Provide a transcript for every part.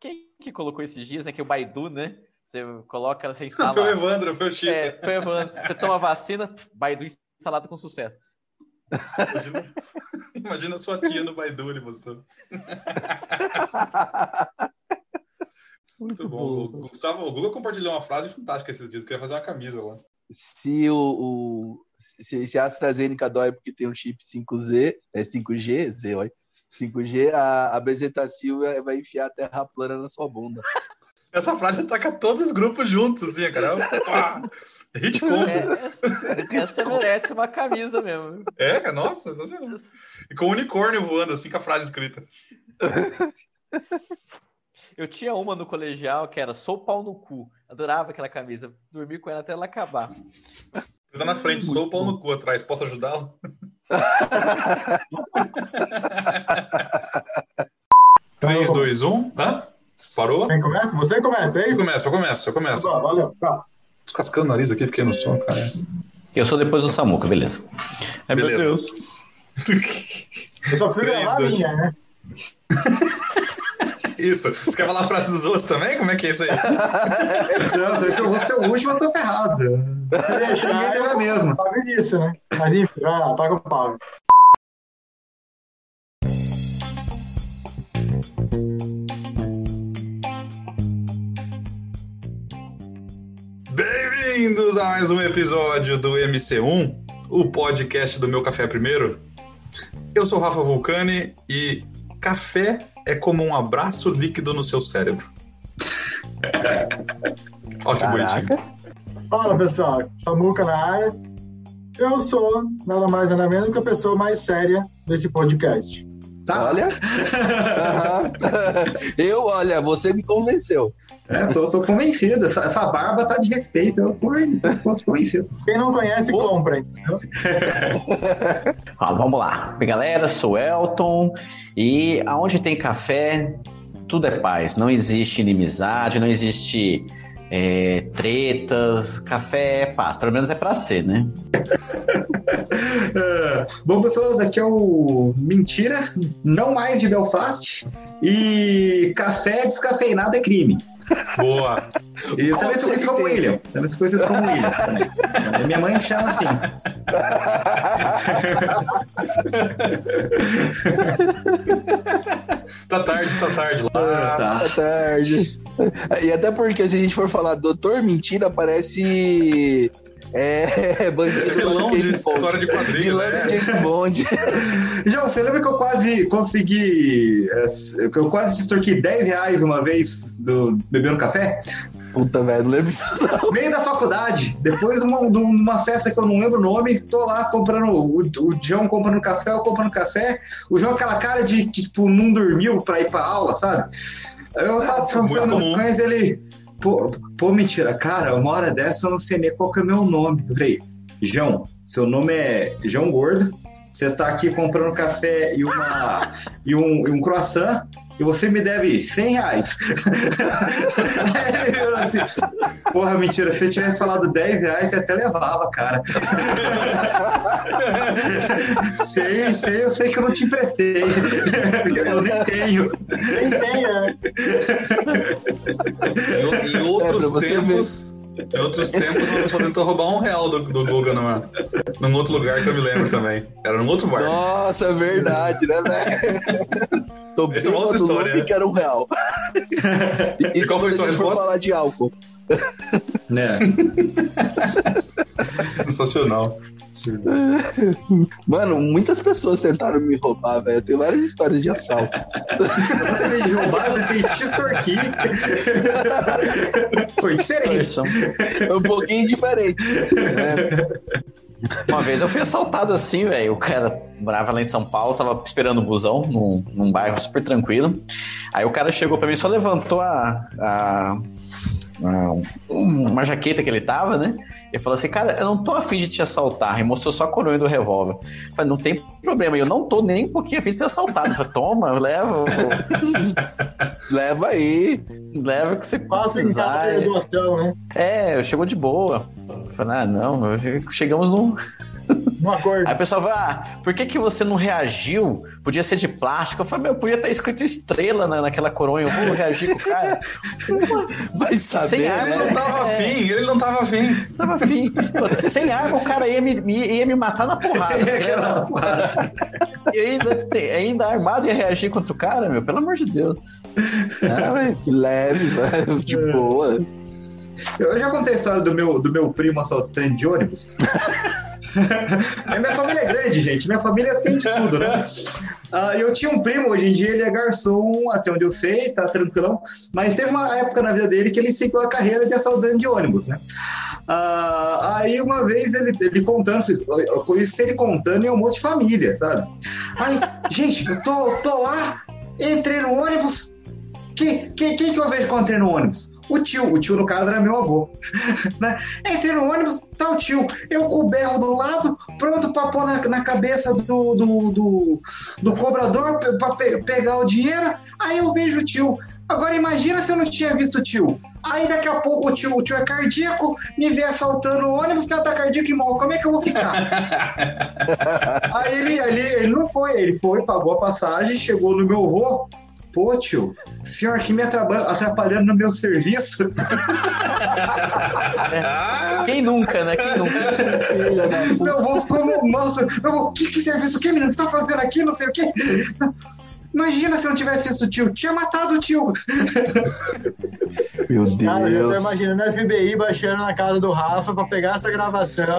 quem que colocou esses dias, né? Que o Baidu, né? Você coloca, você instala. foi o Evandro, foi o Chico. É, foi o Evandro. Você toma a vacina, Baidu instalado com sucesso. Imagina, imagina a sua tia no Baidu, ele postou. Muito, Muito bom. bom. O, Gustavo, o Google compartilhou uma frase fantástica esses dias. Eu queria fazer uma camisa lá. Se o, o se, se a AstraZeneca dói porque tem um chip 5Z, é 5G, Z, olha. 5G, a, a Bezetacil vai enfiar a terra plana na sua bunda. Essa frase ataca todos os grupos juntos, assim, cara. Hit combo. É, essa merece uma camisa mesmo. É, cara, nossa. E com o unicórnio voando, assim, com a frase escrita. Eu tinha uma no colegial que era Sou pau no cu. Adorava aquela camisa. Dormi com ela até ela acabar. Tá na frente, sou pau no cu atrás. Posso ajudá-lo? 3, 2, 1. Hã? Parou? Quem começa? Você começa, é isso? Eu começo, eu começo, eu começo. Tá, valeu, tá. Descascando o nariz aqui, fiquei no som, cara. Eu sou depois do Samuca, beleza. Ai, beleza. meu Deus. Eu só preciso gravar a minha, né? Isso. Você quer falar a frase dos outros também? Como é que é isso aí? Não, se eu vou ser o último, eu tô ferrado. Ninguém teve a mesma. Sabe disso, né? Mas enfim, vai lá, paga o pau. Bem-vindos a mais um episódio do MC1, o podcast do Meu Café Primeiro. Eu sou Rafa Vulcani e café é como um abraço líquido no seu cérebro. Olha que bonitinho. Fala pessoal, Samuca na área. Eu sou nada mais nada menos que a pessoa mais séria desse podcast. Tá? Olha. eu, olha, você me convenceu. É, tô, tô convencido. Essa, essa, barba tá de respeito. Eu tô, tô convencido. Quem não conhece, Pô. compra. ah, vamos lá. Galera, sou Elton. E aonde tem café, tudo é paz. Não existe inimizade, não existe é, tretas. Café é paz. Pelo menos é pra ser, né? Bom, pessoas, aqui é o Mentira, não mais de Belfast. E café descafeinado é crime. Boa. E eu também sou conhecido como William. Também sou conhecido como William. Também. Minha mãe me chama assim. tá tarde, tá tarde lá. Tá. tá tarde. E até porque se a gente for falar Doutor Mentira, parece é, bandido. Esse vilão de, de história de quadrinhos. Vilão né? de James Bond. João, você lembra que eu quase consegui. Que eu quase te extorqui 10 reais uma vez do bebendo café? Puta, velho, não lembro isso. No meio da faculdade, depois de uma, uma, festa que eu não lembro o nome, tô lá comprando. O, o João comprando café, eu comprando café. O João, aquela cara de que, tipo, não dormiu pra ir pra aula, sabe? Eu tava pensando com ele. Pô, pô, mentira, cara, uma hora dessa eu não sei nem qual que é o meu nome. Eu falei, João, seu nome é João Gordo, você tá aqui comprando café e, uma, e, um, e um croissant, e você me deve 100 reais. assim, Porra, mentira, se você tivesse falado 10 reais, você até levava, cara. sei, sei, eu sei que eu não te emprestei. eu nem tenho. Nem tenho, né? Em, outros é, tempos. Em outros tempos, uma pessoa tentou roubar um real do, do Guga numa, num outro lugar que eu me lembro também. Era num outro bar. Nossa, é verdade, né, velho? Tô Essa é uma outra história. Né? que era um real. E, e qual foi a sua resposta? falar de álcool. É. Sensacional. Mano, muitas pessoas tentaram me roubar, velho. Eu tenho várias histórias de assalto. Eu tentei roubar, eu tentei te extorquir. Foi diferente. Foi um pouquinho diferente. Né? Uma vez eu fui assaltado assim, velho. O cara morava lá em São Paulo, tava esperando o busão num, num bairro super tranquilo. Aí o cara chegou para mim, só levantou a, a uma jaqueta que ele tava, né? Ele falou assim, cara, eu não tô afim de te assaltar. E mostrou só a coroa do revólver. Eu falei, não tem problema, eu não tô nem um pouquinho afim de ser assaltado. falei, toma, leva. leva aí. Leva que você passa né? É, chegou de boa. Ah, não, chegamos num. acordo. Aí o pessoal vai, ah, por que, que você não reagiu? Podia ser de plástico. Eu falei, meu, podia estar escrito estrela na, naquela coronha. Eu vou reagir com o cara. Vai saber, Sem Ele arma, não né? tava afim, ele não tava afim. Tava afim. Sem arma, o cara ia me, ia me matar na porrada. Aquela porrada. E ainda, ainda armado ia reagir contra o cara, meu, pelo amor de Deus. Ah, que leve, vai, de boa. Eu já contei a história do meu, do meu primo assaltante de ônibus. Minha família é grande, gente. Minha família tem de tudo, né? Ah, eu tinha um primo, hoje em dia ele é garçom, até onde eu sei, tá tranquilão. Mas teve uma época na vida dele que ele seguiu a carreira de assaltante de ônibus, né? Ah, aí uma vez ele, ele contando, eu conheci ele contando em almoço de família, sabe? Aí, gente, eu tô, tô lá, entrei no ônibus. Quem, quem, quem que eu vejo quando entrei no ônibus? O tio, o tio no caso era meu avô. né? Entrei no ônibus, tá o tio, eu com o berro do lado, pronto pra pôr na, na cabeça do, do, do, do cobrador pra pe- pegar o dinheiro. Aí eu vejo o tio. Agora imagina se eu não tinha visto o tio. Aí daqui a pouco o tio, o tio é cardíaco, me vê assaltando o ônibus, que ela tá cardíaco e morre. Como é que eu vou ficar? Aí ele, ele, ele não foi, ele foi, pagou a passagem, chegou no meu avô. Pô, tio, o senhor aqui me atrapalhando no meu serviço. Quem nunca, né? Quem nunca? Meu avô ficou, nossa, meu avô, que, que serviço, o que, menino? Você tá fazendo aqui, não sei o quê? Imagina se não tivesse visto o tio, tinha matado o tio. Meu Cara, eu tô Deus. imaginando o FBI baixando na casa do Rafa pra pegar essa gravação.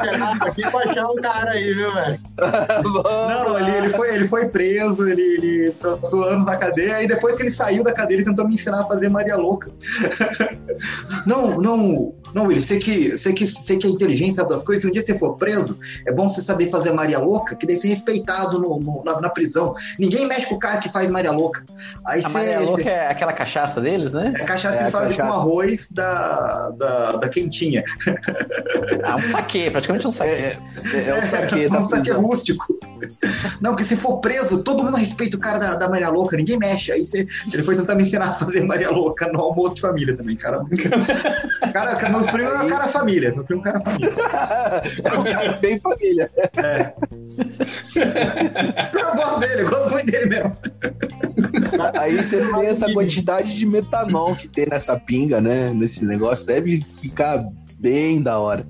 Pegar aqui e baixar um cara aí, viu, velho? Não, ele, ele, foi, ele foi preso, ele, ele passou anos na cadeia, e depois que ele saiu da cadeia, ele tentou me ensinar a fazer Maria Louca. não, não, não, Willi, você que, você que, você que é inteligente, sabe das coisas, se um dia você for preso, é bom você saber fazer Maria Louca, que daí você é respeitado no, no- na, na prisão. Ninguém mexe com o cara que faz Maria Louca. Aí A você. Maria Louca você- é aquela cachaça deles, né? É cachaça É, que eles fazem com arroz da, da, da quentinha. Ah, um saque, praticamente um saque. É, é, é o saque da um saque prisão. rústico. Não, porque se for preso, todo mundo respeita o cara da, da Maria Louca, ninguém mexe. Aí você, ele foi tentar me ensinar a fazer Maria Louca no almoço de família também, cara. cara meu primo é um cara família. Meu primo é um cara família. É um cara bem família. Eu gosto dele, eu gosto muito dele mesmo. Aí você vê essa quantidade de metanol que tem nessa pinga, né? Nesse negócio. Deve ficar bem da hora.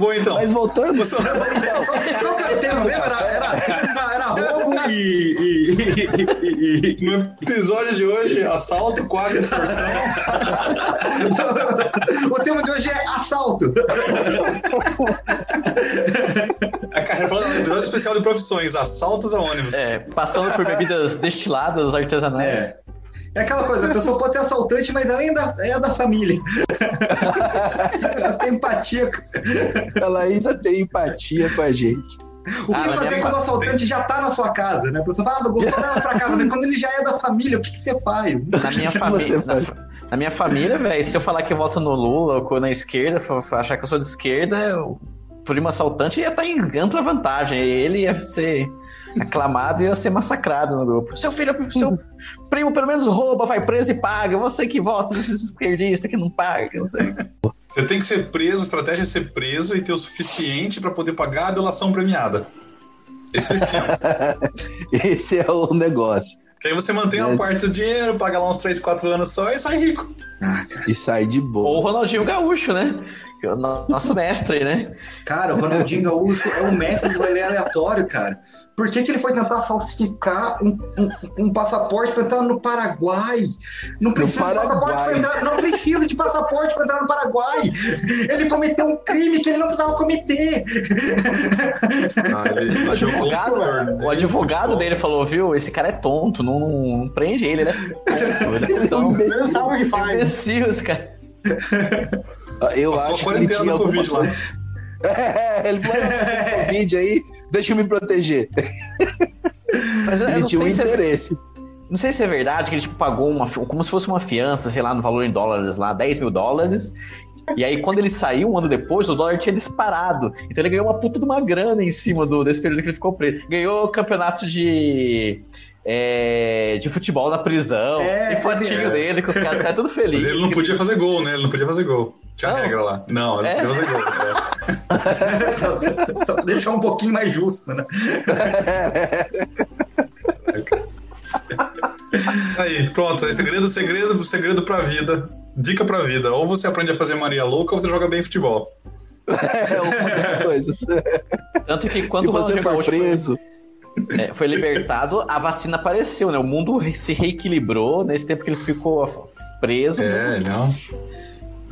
Bom, então. Mas voltando. Você- o tema mesmo? Era, roubo e, e, e- e- No episódio de hoje, assalto, quase extorsão. O tema de hoje é assalto. A carreira falando do episódio especial de profissões, assaltos a ônibus. É, passando por bebidas destiladas artesanais. É. É aquela coisa, a pessoa pode ser assaltante, mas além da, é da família. Tem empatia. Ela ainda tem empatia com a gente. O que Ah, fazer minha quando o assaltante já tá na sua casa, né? A pessoa fala, ah, não gostou, leva pra casa. Mas quando ele já é da família, o que, que você faz? Na minha família. Na, minha família, velho, se eu falar que eu voto no Lula ou na esquerda, achar que eu sou de esquerda, o primo assaltante ia estar em ampla vantagem. Ele ia ser aclamado e ia ser massacrado no grupo. Seu filho, seu primo pelo menos rouba, vai preso e paga. Você que vota nesses esquerdistas que não paga. Não sei. Você tem que ser preso, a estratégia é ser preso e ter o suficiente pra poder pagar a delação premiada. Esse é o esquema. Esse é o negócio. que aí você mantém uma É. parte do dinheiro, paga lá uns 3, 4 anos só e sai rico. Ah, cara. E sai de Ou o boa. Ronaldinho Gaúcho, né? O no- Nosso mestre, né? Cara, o Ronaldinho Gaúcho é o mestre do rolê aleatório, cara. Por que, que ele foi tentar falsificar um, um- um passaporte para entrar no Paraguai? Não precisa, de passaporte Paraguai. pra entrar, não precisa de passaporte para entrar no Paraguai. Ele cometeu um crime que ele não precisava cometer. Ah, ele O advogado, condutor, né, o advogado dele falou, viu, esse cara é tonto, não, não prende ele, né? São Ele não sabe o que faz. imbecil, cara. Eu Passou acho que ele tinha alguma Covid lá. coisa. É, ele "Ah, tem Covid aí, deixa eu me proteger. Mas Ele tinha um é, interesse. não sei se é verdade que ele tipo, pagou uma, como se fosse uma fiança, sei lá, no valor em dólares lá, 10 mil dólares. E aí, quando ele saiu, um ano depois, o dólar tinha disparado. Então ele ganhou uma puta de uma grana em cima do, desse período que ele ficou preso. Ganhou campeonato de. é, de futebol na prisão. É, e fotinho é. dele, com os caras ficaram tudo Mas felizes. ele não podia fazer gol, né? Ele não podia fazer gol. Tinha Não. regra lá. Não, É? podia fazer gol. é. só, só- só pra deixar um pouquinho mais justo, né? Aí, pronto. Aí, segredo, segredo, segredo pra vida. Dica pra vida. Ou você aprende a fazer Maria Louca ou você joga bem futebol. É uma das coisas. Tanto que quando Se o você for foi- preso, É, foi libertado, a vacina apareceu, né? O mundo se reequilibrou nesse tempo que ele ficou preso. É, não.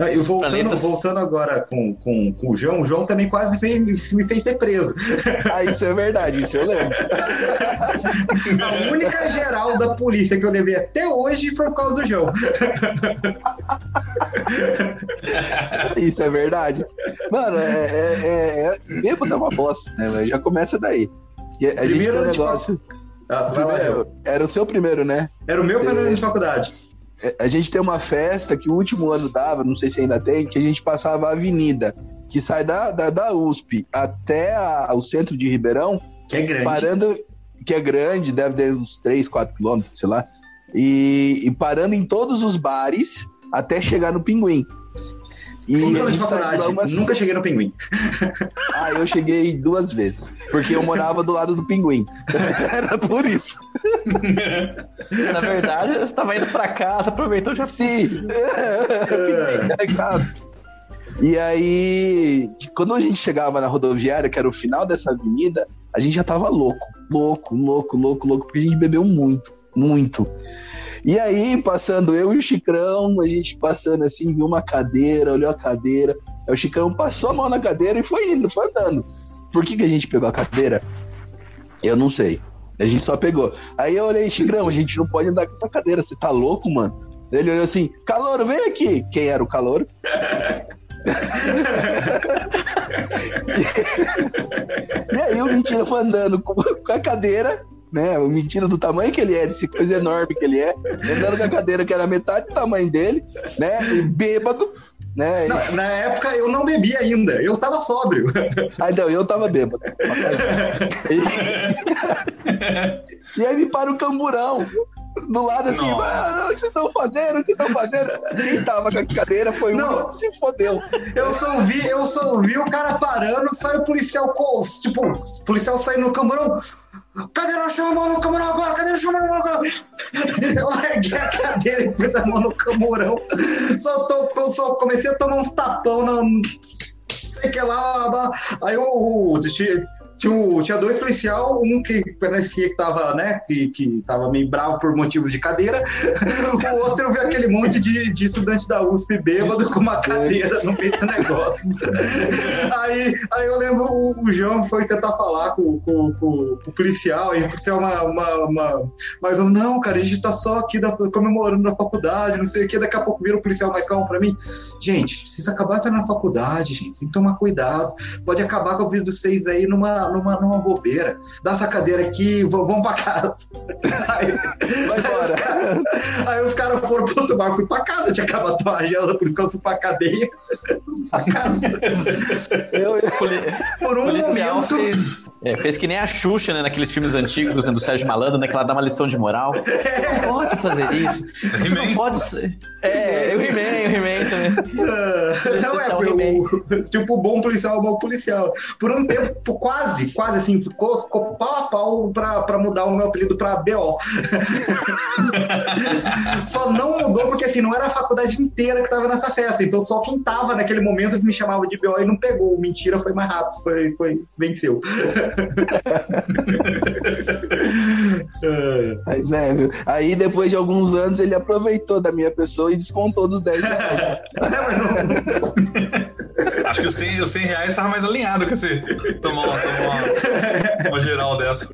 Ah, E voltando, Planetas. voltando agora com, com, com o João, o João também quase fez- me fez ser preso. ah, isso é verdade, isso eu lembro. A única geral da polícia que eu levei até hoje foi por causa do João. Isso é verdade. Mano, é, é, é, é bêbado é uma bosta, né? Já começa daí. A gente Primeiro tem um negócio. Ah, lá, João. Primeiro, era o seu primeiro, né? Era o meu Sim. primeiro ano de faculdade. A gente tem uma festa que o último ano dava, não sei se ainda tem, que a gente passava a avenida, que sai da, da, da USP até a- o centro de Ribeirão, Que é grande. parando, que é grande, deve ter uns 3, 4 quilômetros, sei lá, e, e parando em todos os bares até chegar no Pinguim. E faculdade. Nunca cheguei no Pinguim. Ah, eu cheguei duas vezes, porque eu morava do lado do Pinguim. Era por isso. Na verdade, você tava indo pra casa, aproveitou já. Sim. É, casa. E aí, quando a gente chegava na rodoviária, que era o final dessa avenida, a gente já tava louco, louco, louco, louco, louco, porque a gente bebeu muito, muito. E aí, passando eu e o Chicrão, a gente passando assim, viu uma cadeira, olhou a cadeira. Aí o Chicrão passou a mão na cadeira e foi indo, foi andando. Por que, que a gente pegou a cadeira? Eu não sei. A gente só pegou. Aí eu olhei, Chicrão, a gente não pode andar com essa cadeira, você tá louco, mano? Ele olhou assim, Calouro, vem aqui. Quem era o Calouro? e aí o Mentira foi andando com a cadeira, né? O Mentira do tamanho que ele é, desse coisa enorme que ele é, andando com a cadeira que era metade do tamanho dele, né? E bêbado, né? E- Na, na época eu não bebi ainda. Eu tava sóbrio. Ah, não, eu tava bêbado. E, e aí me para o camburão. Do lado assim, ah, o que vocês estão fazendo? O que estão fazendo? Quem tava com a cadeira foi Não. um que se fodeu. Eu só ouvi, eu só ouvi o cara parando, sai o policial, tipo, o policial saindo no camburão. Cadeira no chão, mão no camburão agora, cadeira no chão, mão no camburão. Eu larguei a cadeira e pus a mão no camburão. Só, tô, só comecei a tomar uns tapão na. Sei que lá. Aí o. o- tinha, tinha, dois policial, um que parecia que tava, né, que, que tava meio bravo por motivos de cadeira, o outro eu vi aquele monte de, de estudante da USP bêbado com uma cadeira no meio do negócio. aí, aí eu lembro o, o João foi tentar falar com, com, com- com o policial, e o policial uma, uma, uma- mas eu, não, cara, a gente tá só aqui da- comemorando na faculdade, não sei o que, daqui a pouco vira o policial mais calmo pra mim. Gente, vocês acabaram de estar na faculdade, gente, tem que tomar cuidado. Pode acabar com a vida de vocês aí numa, numa, numa bobeira. Dá essa cadeira aqui, vamos pra casa. Aí, Vai embora. aí os caras foram pro outro bar, eu fui pra casa, tinha acabado a gela, por isso que eu fui pra cadeia. Pra casa. Eu, eu- Por um momento. fez. É, fez que nem a Xuxa, né, naqueles filmes antigos né, do Sérgio Malandro, né, que ela dá uma lição de moral. Você não pode fazer isso. Você não pode ser. É, eu rimei, eu rimei também. Não é, Especial o, tipo, o bom policial, o bom policial. Por um tempo, quase, quase assim, ficou, ficou pau a pau pra, pra mudar o meu apelido pra BO. só não mudou porque, assim, não era a faculdade inteira que tava nessa festa. Então, só quem tava naquele momento me chamava de BO e não pegou. Mentira, foi mais rápido, foi, foi venceu. É. Mas é, viu? Aí depois de alguns anos ele aproveitou da minha pessoa e descontou dos 10 reais. Acho que os 100, os 100 reais tava mais alinhado que você tomar uma, tomar uma, uma geral dessa.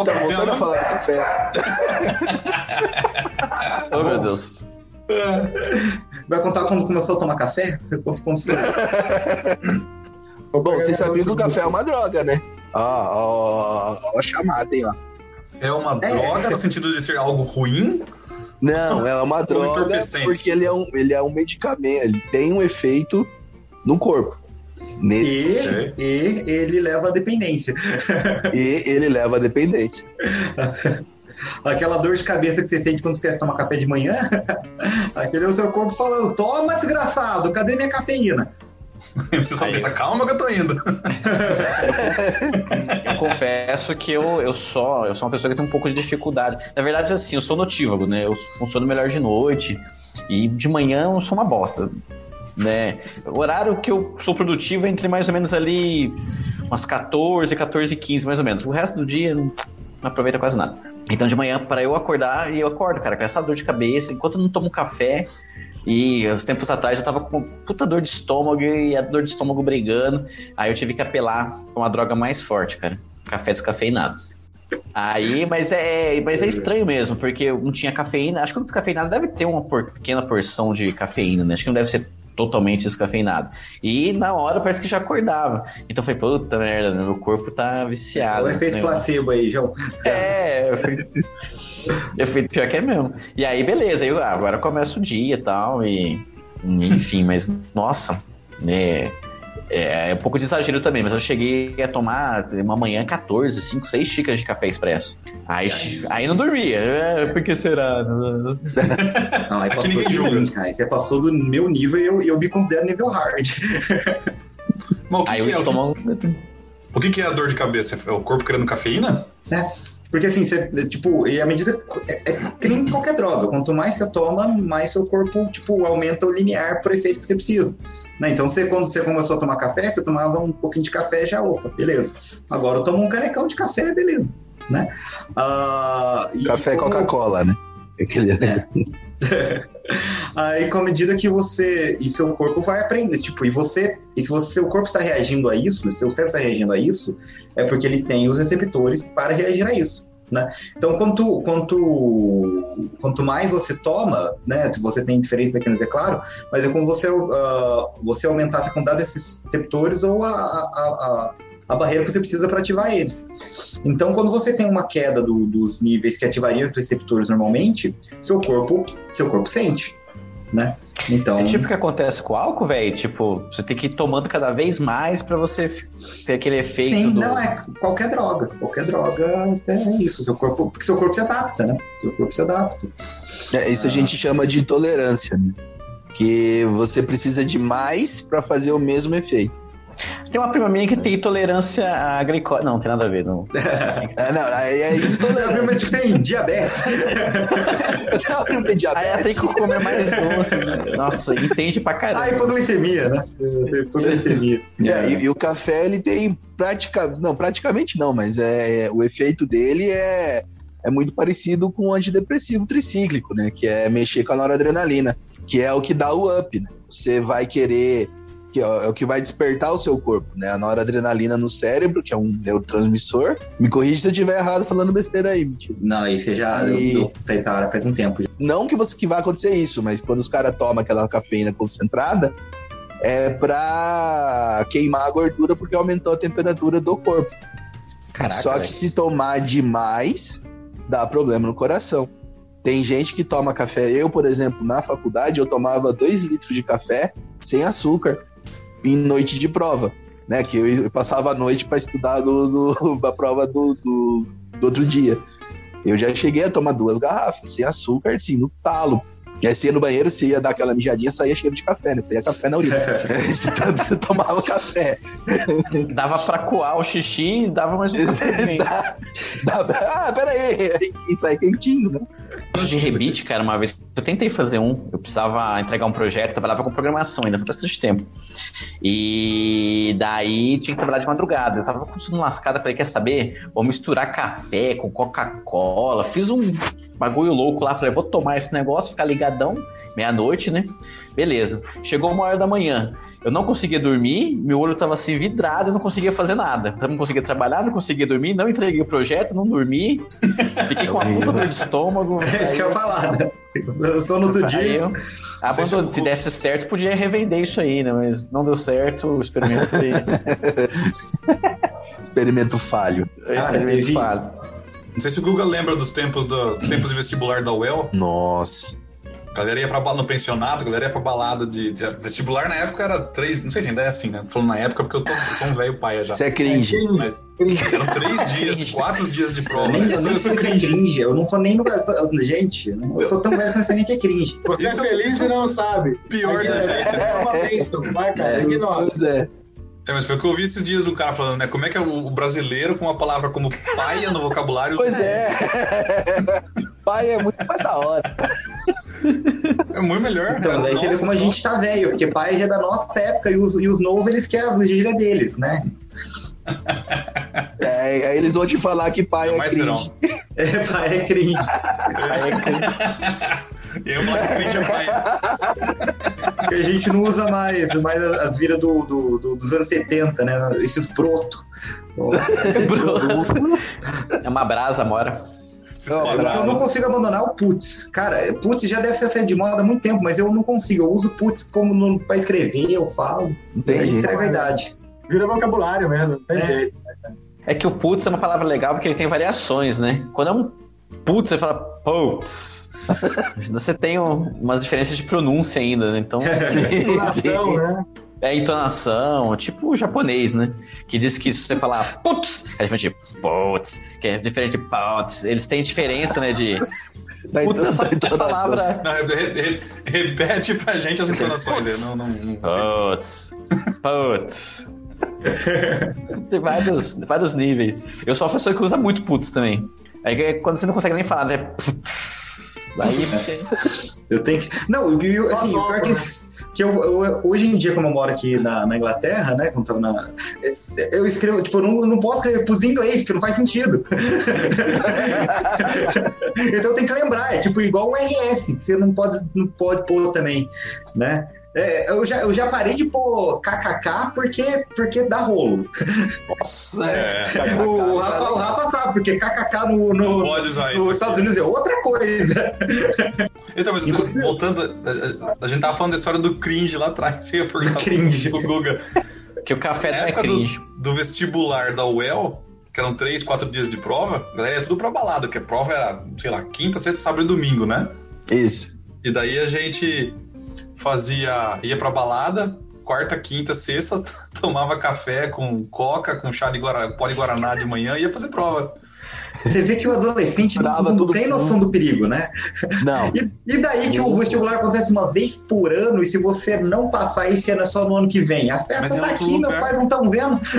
Então, Qual é o voltando a falar do café. Oh, meu Deus. Vai contar quando começou a tomar café? Quanto foi? Bom, vocês sabiam que o café é uma droga, né? Ó, ó, ó a chamada, hein, ó. É uma droga no sentido de ser algo ruim? Não, é uma droga entorpecente. porque ele é, um, ele é um medicamento, ele tem um efeito no corpo. Nesse, E, e ele leva a dependência. e ele leva a dependência. Aquela dor de cabeça que você sente quando você quer tomar café de manhã, aquele é o seu corpo falando: toma, desgraçado, cadê minha cafeína? Você só Aí. pensa, calma que eu tô indo. Eu confesso que eu, eu, só, eu sou uma pessoa que tem um pouco de dificuldade. Na verdade, assim, eu sou notívago, né? Eu funciono melhor de noite. E de manhã eu sou uma bosta. Né? O horário que eu sou produtivo é entre mais ou menos ali umas 14, 14 e 15, mais ou menos. O resto do dia não aproveita quase nada. Então de manhã, para eu acordar, eu acordo, cara, com essa dor de cabeça, enquanto eu não tomo café. E uns tempos atrás eu tava com puta dor de estômago e a dor de estômago brigando. Aí eu tive que apelar pra uma droga mais forte, cara. Café descafeinado. Aí, mas é, mas é estranho mesmo, porque não tinha cafeína. Acho que o descafeinado deve ter uma por- pequena porção de cafeína, né? Acho que não deve ser totalmente descafeinado. E na hora parece que já acordava. Então foi, puta merda, meu corpo tá viciado. o nesse efeito placebo aí, João. É, eu fui... eu fui pior que é mesmo. E aí, beleza, aí, ah, agora começa o dia e tal, e enfim, mas nossa, é, é, é um pouco de exagero também, mas eu cheguei a tomar uma manhã 14, 5, 6 xícaras de café expresso. Aí, aí não dormia. É, por que será? Não, aí passou de mim. Aí você passou do meu nível e eu, eu me considero nível hard. Mas o que, Aí que é, eu o, que, tomo o que que é a dor de cabeça? É o corpo querendo cafeína? né? Porque assim, você, tipo, e à medida. É, é que nem qualquer droga. Quanto mais você toma, mais seu corpo, tipo, aumenta o limiar pro efeito que você precisa. Né? Então, você, quando você começou a tomar café, você tomava um pouquinho de café e já, opa, beleza. Agora eu tomo um canecão de café, beleza. Né? E Café e como- Coca-Cola, né? Aquele... Aí, com a medida que você e seu corpo vai aprender, tipo, e você, e se você, seu corpo está reagindo a isso, seu cérebro está reagindo a isso, é porque ele tem os receptores para reagir a isso, né? Então, quanto, quanto, quanto mais você toma, né, você tem diferentes pequenas, é claro, mas é como você, ah, você aumentar a quantidade desses receptores ou a, a, a, a barreira que você precisa para ativar eles. Então, quando você tem uma queda do- dos níveis que ativariam os receptores normalmente, seu corpo, seu corpo sente, né? Então, É tipo o que acontece com o álcool, velho. Tipo, você tem que ir tomando cada vez mais pra você ter aquele efeito sim, do. não é qualquer droga, qualquer droga é isso, seu corpo, porque seu corpo se adapta, né? Seu corpo se adapta. É, isso a gente chama de intolerância, né? Que você precisa de mais pra fazer o mesmo efeito. Tem uma prima minha que tem intolerância à glicose. Não, tem nada a ver, não. É, não, aí é intolerância. Que tem diabetes. Não, tem Aí essa aí diabetes. que come mais doce. né? Nossa, entende pra caramba. hipoglicemia, né? Hipoglicemia. É, e, e o café, ele tem praticamente. Não, praticamente não, mas é, o efeito dele é, é muito parecido com o antidepressivo tricíclico, né? Que é mexer com a noradrenalina, que é o que dá o up, né? Você vai querer. Que é o que vai despertar o seu corpo, né? A noradrenalina no cérebro, que é um neurotransmissor. Me corrige se eu estiver errado falando besteira aí, mentira. Não, isso já. E- eu da hora faz um tempo. Não que, você, que vai acontecer isso, mas quando os caras tomam aquela cafeína concentrada, é pra queimar a gordura porque aumentou a temperatura do corpo. Caraca, Só que se tomar demais, dá problema no coração. Tem gente que toma café. Eu, por exemplo, na faculdade, eu tomava 2 litros de café sem açúcar em noite de prova. Né? Que eu, passava a noite para estudar do, do, a prova do, do, do outro dia. Eu já cheguei a tomar duas garrafas sem açúcar, assim, no talo. E aí você ia no banheiro, você ia dar aquela mijadinha, saía cheiro de café, né? Saía café na urina. De tanto você tomava café. Dava pra coar o xixi e dava mais um café. Dá- dá- ah, pera aí. E sai quentinho, né? De rebite, cara, uma vez eu tentei fazer um, eu precisava entregar um projeto, trabalhava com programação ainda por bastante tempo. E daí tinha que trabalhar de madrugada. Eu tava com tudo lascado, falei, quer saber? Vou misturar café com Coca-Cola. Fiz um bagulho louco lá, falei, vou tomar esse negócio, ficar ligadão, meia-noite, né? Beleza. Chegou uma hora da manhã. Eu não conseguia dormir, meu olho tava assim vidrado, eu não conseguia fazer nada. Eu não conseguia trabalhar, não conseguia dormir, não entreguei o projeto, não dormi. Fiquei com uma puta dor de estômago. É isso que eu ia falar, né? Eu sou no outro dia. eu abandonei. Se desse certo, podia revender isso aí, né? Mas não deu certo, o experimento foi. Experimento falho. Cara, experimento teve- falho. Não sei se o Guga lembra dos tempos, do- dos tempos de vestibular da UEL. Nossa. A galera ia pra, ba- no pensionato, a galera ia pra balada de, de- Vestibular na época era três. Não sei se ainda é assim, né? Falando na época porque eu, tô- eu sou um velho pai já. Você é cringe. Mas eram três dias, quatro dias de Eu prova. nem, eu Eu sou- eu é cringe. cringe. Eu não tô nem no. Gente, eu não- eu sou tão velho que eu não sei nem que é cringe. Você Isso- é feliz isso- e não sabe. Pior da gente. É uma bênção. Vai, cara, ignora. Pois é. É, mas foi o que eu ouvi esses dias do cara falando, né? Como é que é o, brasileiro com uma palavra como paia no vocabulário Pois é. Pai é muito mais da hora. é muito melhor. Então, daí você vê como a gente tá velho, porque pai já é da nossa época e os, e os novos eles querem as gírias deles, né? É, aí eles vão te falar que pai É é, mais cringe. É, pai é cringe. E eu falar que cringe é paia. Que a gente não usa mais, mais as, as viras do, do- do- dos anos 70, né? Esses broto. É uma brasa, mora. Esses Não, Eu não consigo abandonar o putz. Cara, putz já deve ser saído de moda há muito tempo, mas eu não consigo. Eu uso putz como no, pra escrever, eu falo. Jeito. entrega a idade. Vira vocabulário mesmo, não tem É. jeito. É que o putz é uma palavra legal porque ele tem variações, né? Quando é um putz, você fala putz. Você tem um- umas diferenças de pronúncia ainda, né? Então, Entonação, né? é entonação, tipo o japonês, né? Que diz que se você falar putz, é diferente de putz, que é diferente de putz. Eles têm diferença, né? De Da putz, então- essa da palavra. Não, re- re- repete pra gente as entonações aí. Não, não, não- Putz. Putz. Tem vários, vários níveis. Eu sou uma pessoa que usa muito putz também. Aí é quando você não consegue nem falar, né? Putz. Aí você. Eu tenho que. Não, eu, assim, Nossa, pior que, que eu, eu- hoje em dia, como eu moro aqui na, na Inglaterra, né? Quando tava na. Eu escrevo, tipo, eu não, não posso escrever pros inglês, porque não faz sentido. então eu tenho que lembrar, é tipo igual o RS, que você não pode, não pode pôr também, né? É, eu, já, eu já parei de pôr KKK porque, porque dá rolo. Nossa, É. O, o Rafa, o Rafa sabe, porque KKK no, no, nos Estados Unidos é outra coisa. Então, mas tô- voltando, a, gente tava falando da história do cringe lá atrás. Você ia perguntar Cringe. pro Guga. Que o café Na não é cringe. do, do vestibular da UEL, que eram três, quatro dias de prova, a galera ia tudo pra balada, porque a prova era, sei lá, quinta, sexta, sábado e domingo, né? Isso. E daí a gente fazia, ia pra balada, quarta, quinta, sexta, tomava café com coca, com chá de guara, pó de guaraná de manhã ia fazer prova. Você vê que o adolescente não, não tem noção do perigo, né? Não. E, e daí que o vestibular acontece uma vez por ano, e se você não passar esse ano é só no ano que vem. A Mas festa é tá aqui, meus lugar. pais não estão vendo.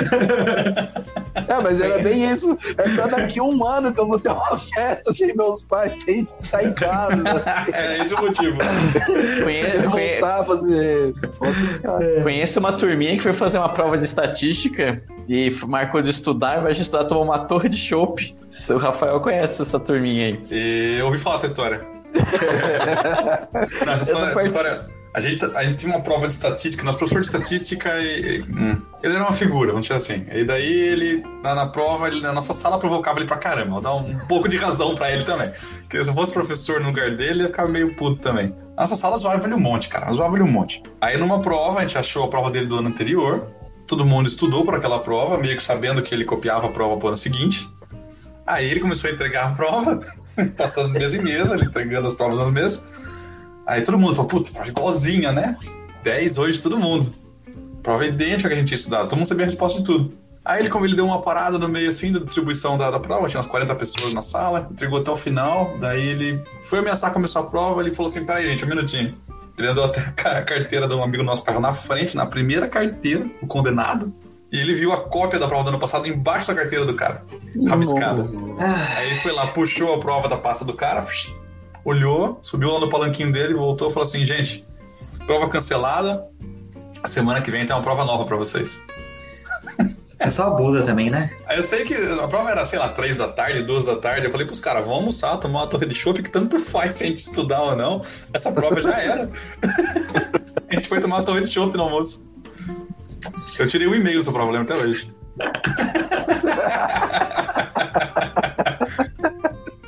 É, mas era bem isso. É só daqui um ano que eu vou ter uma festa sem meus pais, sem estar em casa. É esse o motivo. Conhe- conhe- fazer. Nossa senhora. Conheço uma turminha que foi fazer uma prova de estatística e marcou de estudar, ao invés de estudar, tomou uma torre de chopp. O Rafael conhece essa turminha aí. E eu ouvi falar essa história. Não, essa história, essa história- a, gente, a gente tinha uma prova de estatística, nosso professor de estatística, e- e- hum, ele era uma figura, vamos dizer assim. E daí ele, na, na prova, ele, na nossa sala provocava ele pra caramba. Dar um, pouco de razão pra ele também. Porque se eu fosse professor no lugar dele, ele ia ficar meio puto também. Nossa sala zoava ele um monte, cara. Zoava ele um monte. Aí numa prova, a gente achou a prova dele do ano anterior. Todo mundo estudou para aquela prova, meio que sabendo que ele copiava a prova pro ano seguinte. Aí ele começou a entregar a prova, passando mesa em mesa, ele entregando as provas nas mesas. Aí todo mundo falou, putz, prova igualzinha, né? 10 hoje todo mundo. Prova idêntica que a gente tinha estudado, todo mundo sabia a resposta de tudo. Aí ele, como ele deu uma parada no meio assim da distribuição da, da prova, tinha umas 40 pessoas na sala, entregou até o final, daí ele foi ameaçar começar a prova, ele falou assim, peraí gente, um minutinho. Ele andou até a carteira de um amigo nosso que estava na frente, na primeira carteira, o condenado, e ele viu a cópia da prova do ano passado embaixo da carteira do cara, rabiscada. Aí ele foi lá, puxou a prova da pasta do cara, olhou, subiu lá no palanquinho dele, voltou e falou assim: gente, prova cancelada, a semana que vem tem uma prova nova para vocês. É só abusa também, né? Eu sei que a prova era, sei lá, três da tarde, duas da tarde. Eu falei pros caras, vamos almoçar, tomar uma torre de chopp, que tanto faz se a gente estudar ou não. Essa prova já era. a gente foi tomar uma torre de chopp no almoço. Eu tirei o um e-mail dessa prova, lembro até hoje.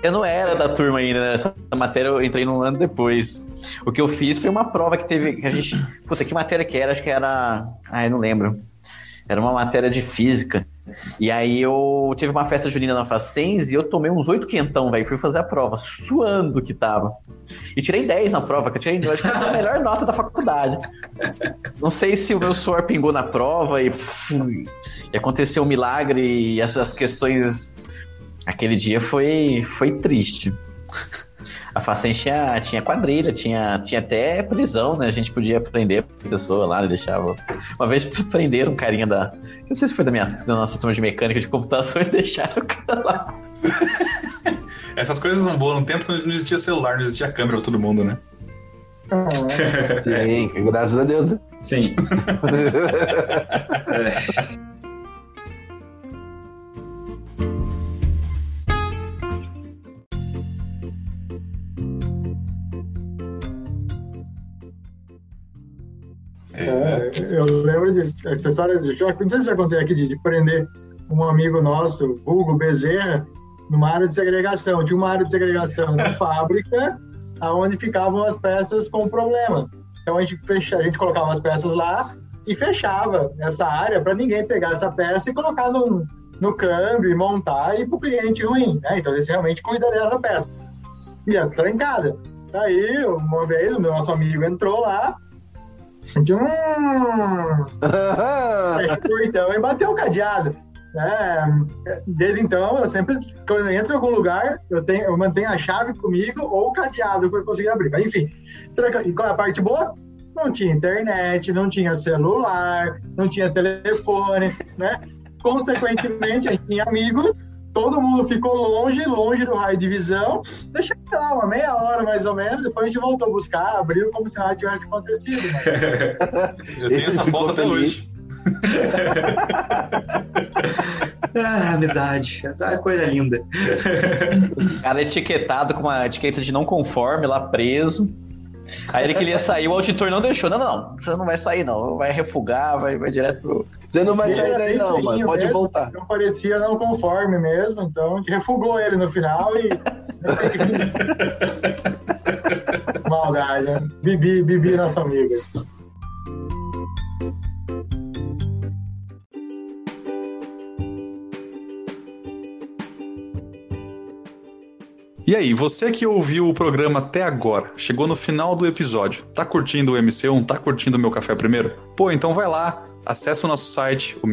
Eu não era da turma ainda, né? Essa matéria eu entrei um ano depois. O que eu fiz foi uma prova que teve. Que a gente. Puta, que matéria que era? Acho que era. Ah, eu não lembro. Era uma matéria de física. E aí eu tive uma festa junina na Facens e eu tomei uns oito quentão, velho. Fui fazer a prova, suando que tava. E tirei 10 na prova, que eu tirei, acho que foi a melhor nota da faculdade. Não sei se o meu suor pingou na prova e, e aconteceu um milagre e essas questões. Aquele dia foi, foi triste. A Facen tinha, tinha quadrilha, tinha, tinha até prisão, né? A gente podia prender a pessoa lá, deixava. Uma vez prenderam um carinha da. Não sei se foi da, minha, da nossa turma de mecânica de computação e deixaram o cara lá. Essas coisas são boas num tempo quando não existia celular, não existia câmera pra todo mundo, né? Sim, graças a Deus, né? Sim. é. É, eu lembro de essa história de choque, não sei se já contei aqui, de, de prender um amigo nosso, Hugo Bezerra, numa área de segregação. Tinha uma área de segregação na fábrica, onde ficavam as peças com problema. Então a gente, fecha, a gente colocava as peças lá e fechava essa área para ninguém pegar essa peça e colocar no, no câmbio e montar e para o cliente ruim. Né? Então eles realmente cuidam dessa peça. E é trancada. Aí, uma vez, o nosso amigo entrou lá, Hum, fecha o portão e bateu o cadeado. É, desde então, eu sempre, quando eu entro em algum lugar, eu, tenho, eu mantenho a chave comigo ou o cadeado para conseguir abrir. Mas, enfim, e qual é a parte boa? Não tinha internet, não tinha celular, não tinha telefone, né? Consequentemente, a gente tinha amigos todo mundo ficou longe, longe do raio de visão. Deixa lá, uma meia hora mais ou menos. Depois a gente voltou a buscar, abriu como se nada tivesse acontecido. Né? Eu tenho essa foto até hoje. ah, amizade. É coisa linda. O cara etiquetado com uma etiqueta de não conforme lá preso. Aí ele queria sair, o auditor não deixou. Não, não, você não vai sair, não. Vai refugar, vai, vai direto pro. Você não vai sair daí, não, mano. Pode mesmo, voltar. Não parecia não conforme mesmo, então a gente refugou ele no final e. Maldade, né? Bibi, Bibi, nossa amiga. E aí, você que ouviu o programa até agora, chegou no final do episódio, tá curtindo o MC1, tá curtindo o Meu Café Primeiro? Pô, então vai lá, acessa o nosso site, o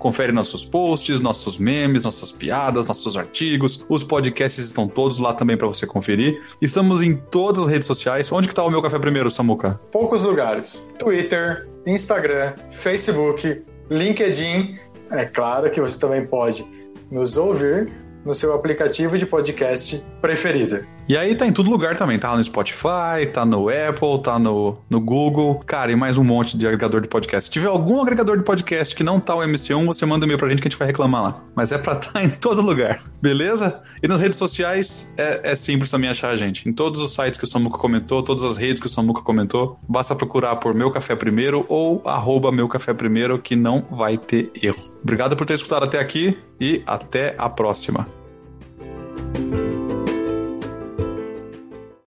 confere nossos posts, nossos memes, nossas piadas, nossos artigos, os podcasts estão todos lá também para você conferir. Estamos em todas as redes sociais. Onde que tá o Meu Café Primeiro, Samuca? Poucos lugares. Twitter, Instagram, Facebook, LinkedIn. É claro que você também pode nos ouvir no seu aplicativo de podcast preferido. E aí tá em todo lugar também, tá no Spotify, tá no Apple, tá no, no Google, cara, e mais um monte de agregador de podcast. Se tiver algum agregador de podcast que não tá o MC1, você manda um e-mail pra gente que a gente vai reclamar lá. Mas é pra tá em todo lugar, beleza? E nas redes sociais é, é simples também achar a gente. Em todos os sites que o Samuca comentou, todas as redes que o Samuca comentou, basta procurar por Meu Café Primeiro ou arroba Meu Café Primeiro que não vai ter erro. Obrigado por ter escutado até aqui e até a próxima. Bye.